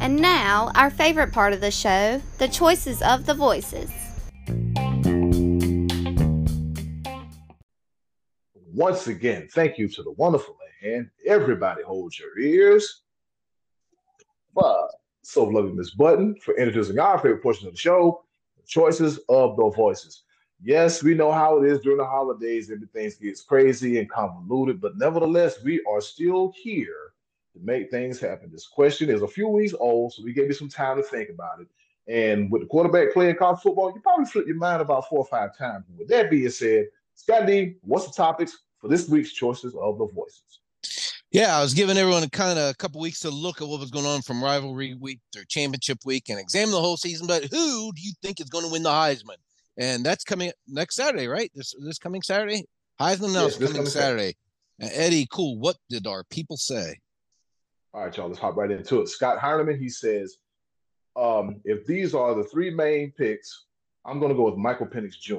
And now, our favorite part of the show the choices of the voices. Once again, thank you to the wonderful and everybody holds your ears. But so lovely Miss Button for introducing our favorite portion of the show, the choices of the voices. Yes, we know how it is during the holidays. Everything gets crazy and convoluted, but nevertheless, we are still here to make things happen. This question is a few weeks old, so we gave you some time to think about it. And with the quarterback playing college football, you probably flip your mind about four or five times. With that being said, Scott D, what's the topics for this week's choices of the voices? Yeah, I was giving everyone a kind of a couple weeks to look at what was going on from rivalry week or championship week and examine the whole season. But who do you think is going to win the Heisman? And that's coming next Saturday, right? This this coming Saturday. Heisman now yes, coming, coming Saturday. Saturday. Eddie, cool. What did our people say? All right, y'all. Let's hop right into it. Scott Heinerman, he says, um, if these are the three main picks, I'm going to go with Michael Penix Jr.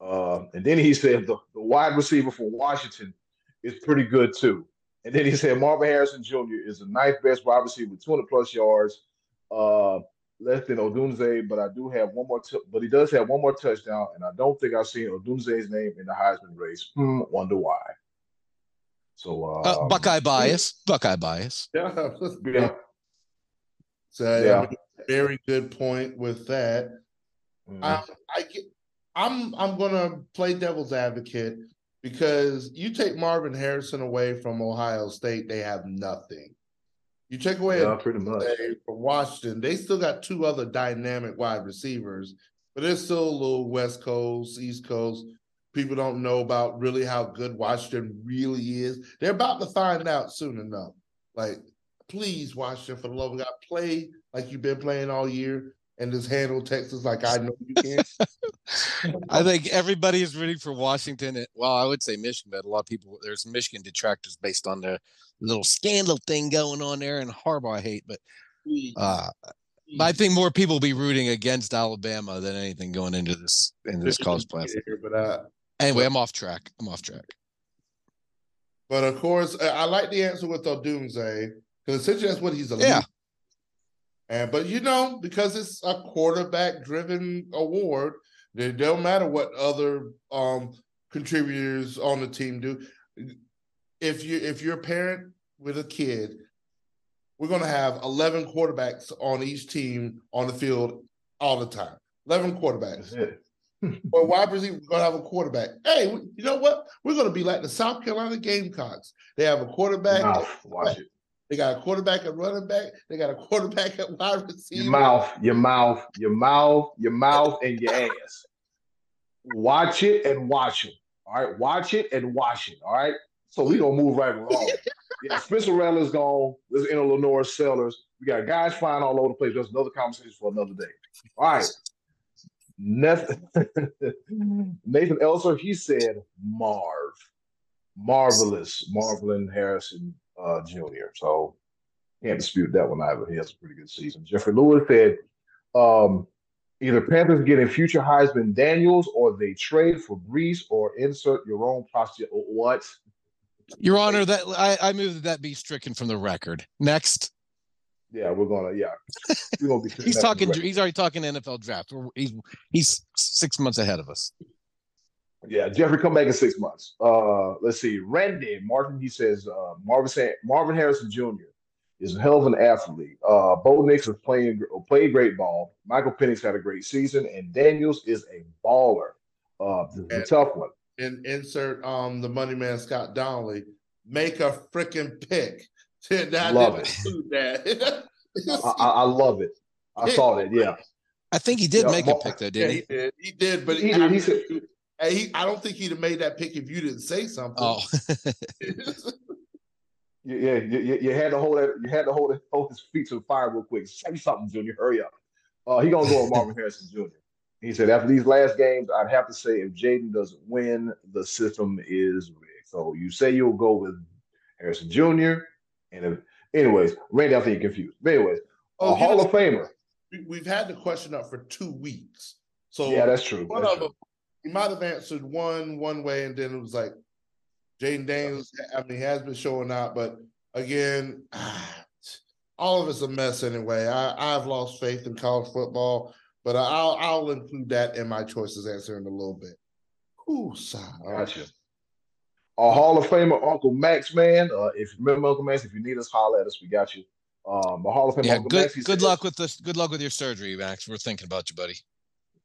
Uh, and then he said the, the wide receiver from Washington is pretty good too. And then he said Marvin Harrison Jr. is the ninth best wide receiver with 200 plus yards, uh, less than Odunze. But I do have one more, t- but he does have one more touchdown, and I don't think I've seen Odunze's name in the Heisman race. Hmm, wonder why. So uh, uh, Buckeye bias, Buckeye bias. Yeah, yeah. So yeah. very good point with that. Mm-hmm. I, I I'm I'm gonna play devil's advocate because you take Marvin Harrison away from Ohio State, they have nothing. You take away yeah, pretty much from Washington, they still got two other dynamic wide receivers, but it's still a little West Coast, East Coast. People don't know about really how good Washington really is. They're about to find out soon enough. Like, please, Washington, for the love of God, play like you've been playing all year and just handle Texas like I know you can. I think everybody is rooting for Washington. Well, I would say Michigan, but a lot of people there's Michigan detractors based on the little scandal thing going on there and Harbaugh hate. But uh, I think more people will be rooting against Alabama than anything going into this in this college platform. But uh, anyway, I'm off track. I'm off track. But of course, I like the answer with Odunze because essentially that's what he's a yeah. And but you know, because it's a quarterback driven award, it don't matter what other um contributors on the team do. If you if you're a parent with a kid, we're gonna have eleven quarterbacks on each team on the field all the time. Eleven quarterbacks. or wide receiver, we're gonna have a quarterback. Hey, you know what? We're gonna be like the South Carolina Gamecocks. They have a quarterback. watch it. They got a quarterback at running back. They got a quarterback at wide receiver. Your mouth, your mouth, your mouth, your mouth, and your ass. Watch it and watch it. All right, watch it and watch it. All right. So we gonna move right along. yeah, Spencer Rattler's gone. There's in LaNorris Sellers. We got guys flying all over the place. That's another conversation for another day. All right. Nathan, Nathan Elser, he said Marv. Marvelous, Marvelin Harrison uh, Jr. So can't dispute that one either. He has a pretty good season. Jeffrey Lewis said um, either Panthers getting future Heisman Daniels or they trade for Breece or insert your own prostitute. What? Your Honor, that I, I move that that be stricken from the record. Next. Yeah, we're gonna. Yeah, we're gonna be he's talking. He's already talking NFL draft. He's he's six months ahead of us. Yeah, Jeffrey, come back in six months. Uh, let's see. Randy Martin, he says uh, Marvin Marvin Harrison Jr. is a hell of an athlete. Uh, Bo Nix is playing played great ball. Michael Penix had a great season, and Daniels is a baller. Uh, a tough one. And insert um the money man Scott Donnelly. Make a freaking pick. I love it. That. I, I, love it. I saw that. Yeah. I think he did yeah, make a pick though, did yeah, he? he? did. He did, but he, he, did. he said he, I don't think he'd have made that pick if you didn't say something. Oh. yeah, you, you, had to hold it. You had to hold it, hold his feet to the fire real quick. Say something, Junior. Hurry up. Uh, he gonna go with Marvin Harrison Jr. He said after these last games, I'd have to say if Jayden doesn't win, the system is rigged. So you say you'll go with Harrison Jr. And if, anyways, Randy, I think you're confused. But anyways, oh, a Hall of Famer. We've had the question up for two weeks. So yeah, that's true. One that's of them, he might have answered one one way, and then it was like, Jayden Daniels, I mean, he has been showing out, but again, all of it's a mess anyway. I, I've lost faith in college football, but I'll I'll include that in my choices answer in a little bit. Ooh, sigh. Gotcha. Our Hall of Famer Uncle Max, man. Uh, if you remember Uncle Max, if you need us, holler at us. We got you. Um, the Hall of Famer Yeah, Uncle good Max. he good says- luck with this. Good luck with your surgery, Max. We're thinking about you, buddy.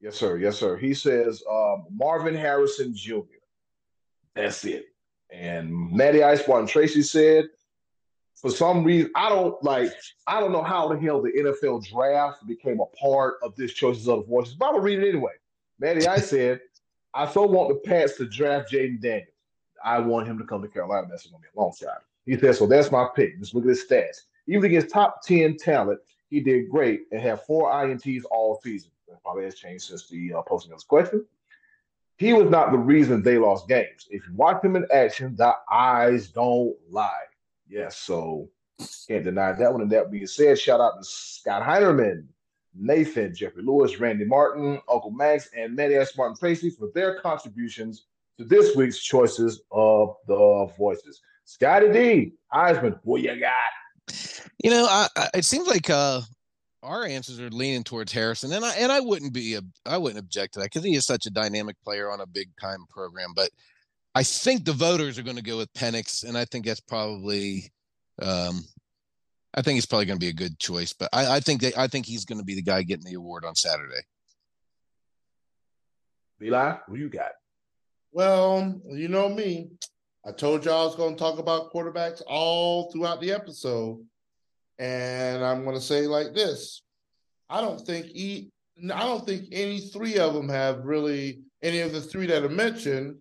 Yes, sir. Yes, sir. He says um, Marvin Harrison Jr. That's it. And Matty Ice Martin Tracy said, for some reason, I don't like, I don't know how the hell the NFL draft became a part of this Choices of the Voices, but I'm gonna read it anyway. Matty I said, I so want the Pats to draft Jayden Daniels. I want him to come to Carolina. That's gonna be a long shot. He said, so that's my pick. Just look at his stats. Even against top 10 talent, he did great and had four INTs all season. That probably has changed since the uh, posting of this question. He was not the reason they lost games. If you watch him in action, the eyes don't lie. Yes, so can't deny that one. And that being said, shout out to Scott Heinerman, Nathan, Jeffrey Lewis, Randy Martin, Uncle Max, and Matty S. Martin Tracy for their contributions to this week's choices of the voices. Scotty D, Heisman, what you got? You know, I, I it seems like uh our answers are leaning towards Harrison, and I and I wouldn't be a I wouldn't object to that because he is such a dynamic player on a big time program. But I think the voters are going to go with Penix, and I think that's probably, um, I think it's probably going to be a good choice. But I, I think that I think he's going to be the guy getting the award on Saturday. Eli, what you got? Well, you know me. I told y'all I was going to talk about quarterbacks all throughout the episode. And I'm going to say like this. I don't think e- I don't think any three of them have really any of the three that are mentioned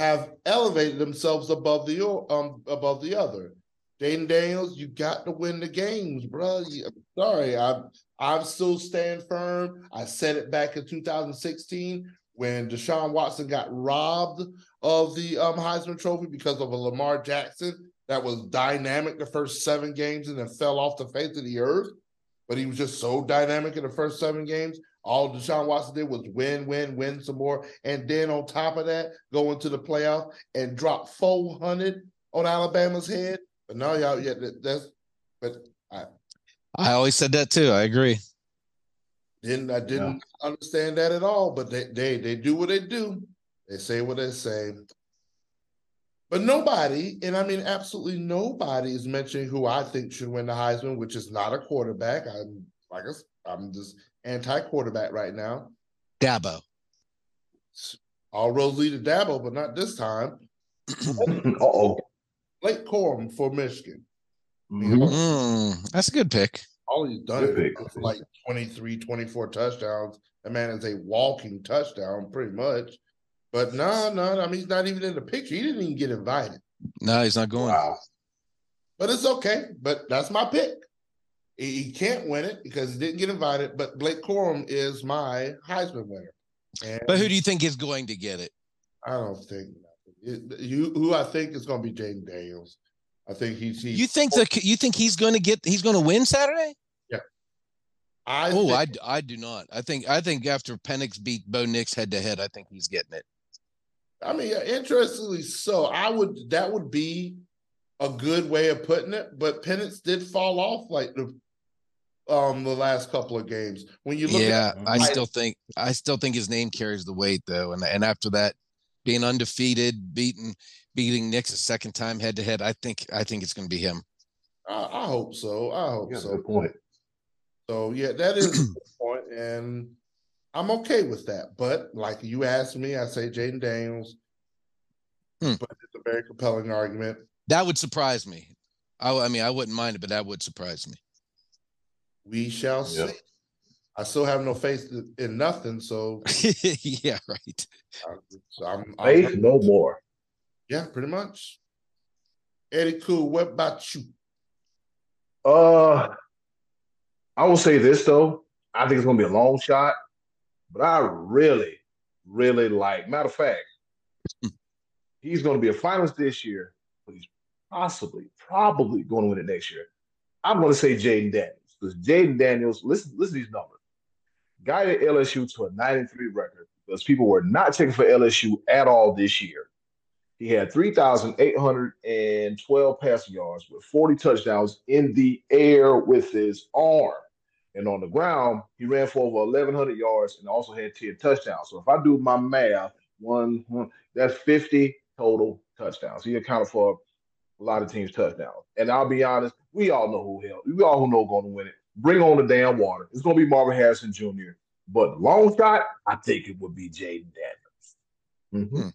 have elevated themselves above the um above the other. Jayden Daniels, you got to win the games, bro. I'm sorry, I'm I'm still staying firm. I said it back in 2016 when Deshaun Watson got robbed of the um, Heisman Trophy because of a Lamar Jackson that was dynamic the first seven games and then fell off the face of the earth. But he was just so dynamic in the first seven games. All Deshaun Watson did was win, win, win some more. And then on top of that, go into the playoff and drop 400 on Alabama's head. But now y'all, yeah, that, that's, but I I always said that too. I agree. didn't, I didn't understand that at all. But they, they, they do what they do. They say what they say. But nobody, and I mean absolutely nobody, is mentioning who I think should win the Heisman, which is not a quarterback. I'm like I s- I'm just anti-quarterback right now. Dabo. All roads lead to Dabo, but not this time. Uh oh. Blake Corum for Michigan. Mm-hmm. Mm, that's a good pick. All he's done Good is pick. like 23, 24 touchdowns. That man is a walking touchdown, pretty much. But no, no, I mean he's not even in the picture. He didn't even get invited. No, he's not going. Wow. But it's okay. But that's my pick. He, can't win it because he didn't get invited. But Blake Corum is my Heisman winner. And But who do you think is going to get it? I don't think it, you who I think is going to be Jayden Daniels. I think he's he. You think the you think he's going to get he's going to win Saturday? Yeah. I Oh, I, think- I do not. I think I think after Penix beat Bo Nix head to head, I think he's getting it. I mean, interestingly, so I would that would be a good way of putting it. But Penix did fall off like the um the last couple of games. When you look yeah, at I I- still think I still think his name carries the weight though, and and after that, being undefeated, beating beating Nix a second time head to head, I think I think it's going to be him. I, I hope so. I hope Yeah, so. good point. So yeah, that is a point, and I'm okay with that. But like you asked me, I say Jayden Daniels. Hmm. But it's a very compelling argument. That would surprise me. I, I mean, I wouldn't mind it, but that would surprise me. We shall see. Yep. I still have no faith in nothing, so, yeah, right. I, so I'm, Faith I'm no more. yeah, pretty much. Eddie Cool, what about you? Uh, I will say this though. I think it's gonna be a long shot, but I really, really like. Matter of fact, he's gonna be a finalist this year, but he's possibly, probably going to win it next year. I'm gonna say Jayden Daniels because Jayden Daniels. Listen, listen to these numbers. Guided LSU to a 93 record because people were not checking for LSU at all this year. He had 3,812 passing yards with 40 touchdowns in the air with his arm. And on the ground, he ran for over 1,100 yards and also had 10 touchdowns. So if I do my math, one, one that's 50 total touchdowns. He accounted for a lot of teams' touchdowns. And I'll be honest, we all know who hell. We all who know going to win it. Bring on the damn water. It's going to be Marvin Harrison Jr. But long shot, I think it would be Jayden Daniels. Mm-hmm. Hmm.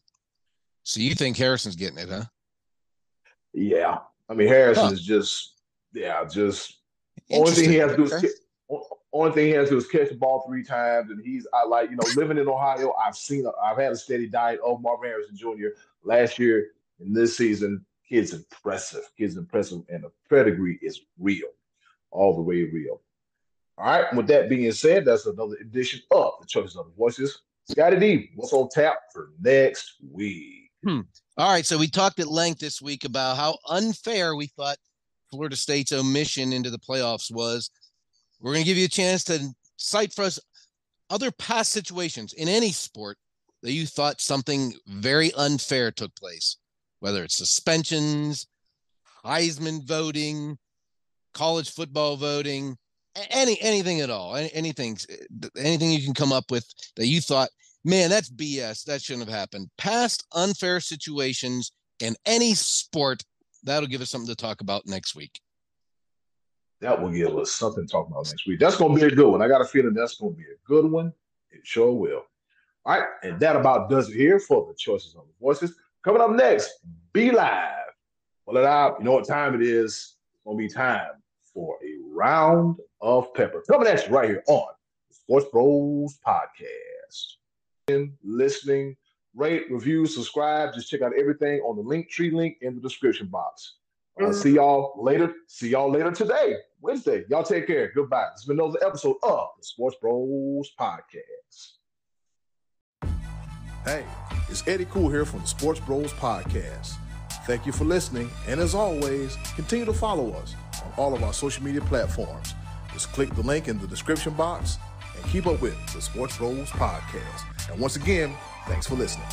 So you think Harrison's getting it, huh? Yeah. I mean, Harrison huh. is just, yeah, just only thing he has to do is only thing he has to do is catch the ball three times, and he's I like you know living in Ohio. I've seen I've had a steady diet of Marvin Harrison Jr. last year and this season. Kid's impressive. Kid's impressive, and the pedigree is real, all the way real. All right. With that being said, that's another edition of the Choices of the Voices. Scotty D, what's on tap for next week? Hmm. All right. So we talked at length this week about how unfair we thought Florida State's omission into the playoffs was. We're going to give you a chance to cite for us other past situations in any sport that you thought something very unfair took place, whether it's suspensions, Heisman voting, college football voting, any anything at all, anything, anything you can come up with that you thought, man, that's BS. That shouldn't have happened. Past unfair situations in any sport that'll give us something to talk about next week. That will give us something to talk about next week. That's going to be a good one. I got a feeling that's going to be a good one. It sure will. All right, and that about does it here for the choices of the voices. Coming up next, be live. Pull it out. You know what time it is? It's going to be time for a round of pepper. Coming at you right here on the Sports Bros Podcast. Listening, rate, review, subscribe. Just check out everything on the link tree link in the description box. I'll see y'all later. See y'all later today, Wednesday. Y'all take care. Goodbye. It's been another episode of the Sports Bros Podcast. Hey, it's Eddie Cool here from the Sports Bros Podcast. Thank you for listening, and as always, continue to follow us on all of our social media platforms. Just click the link in the description box and keep up with the Sports Bros Podcast. And once again, thanks for listening.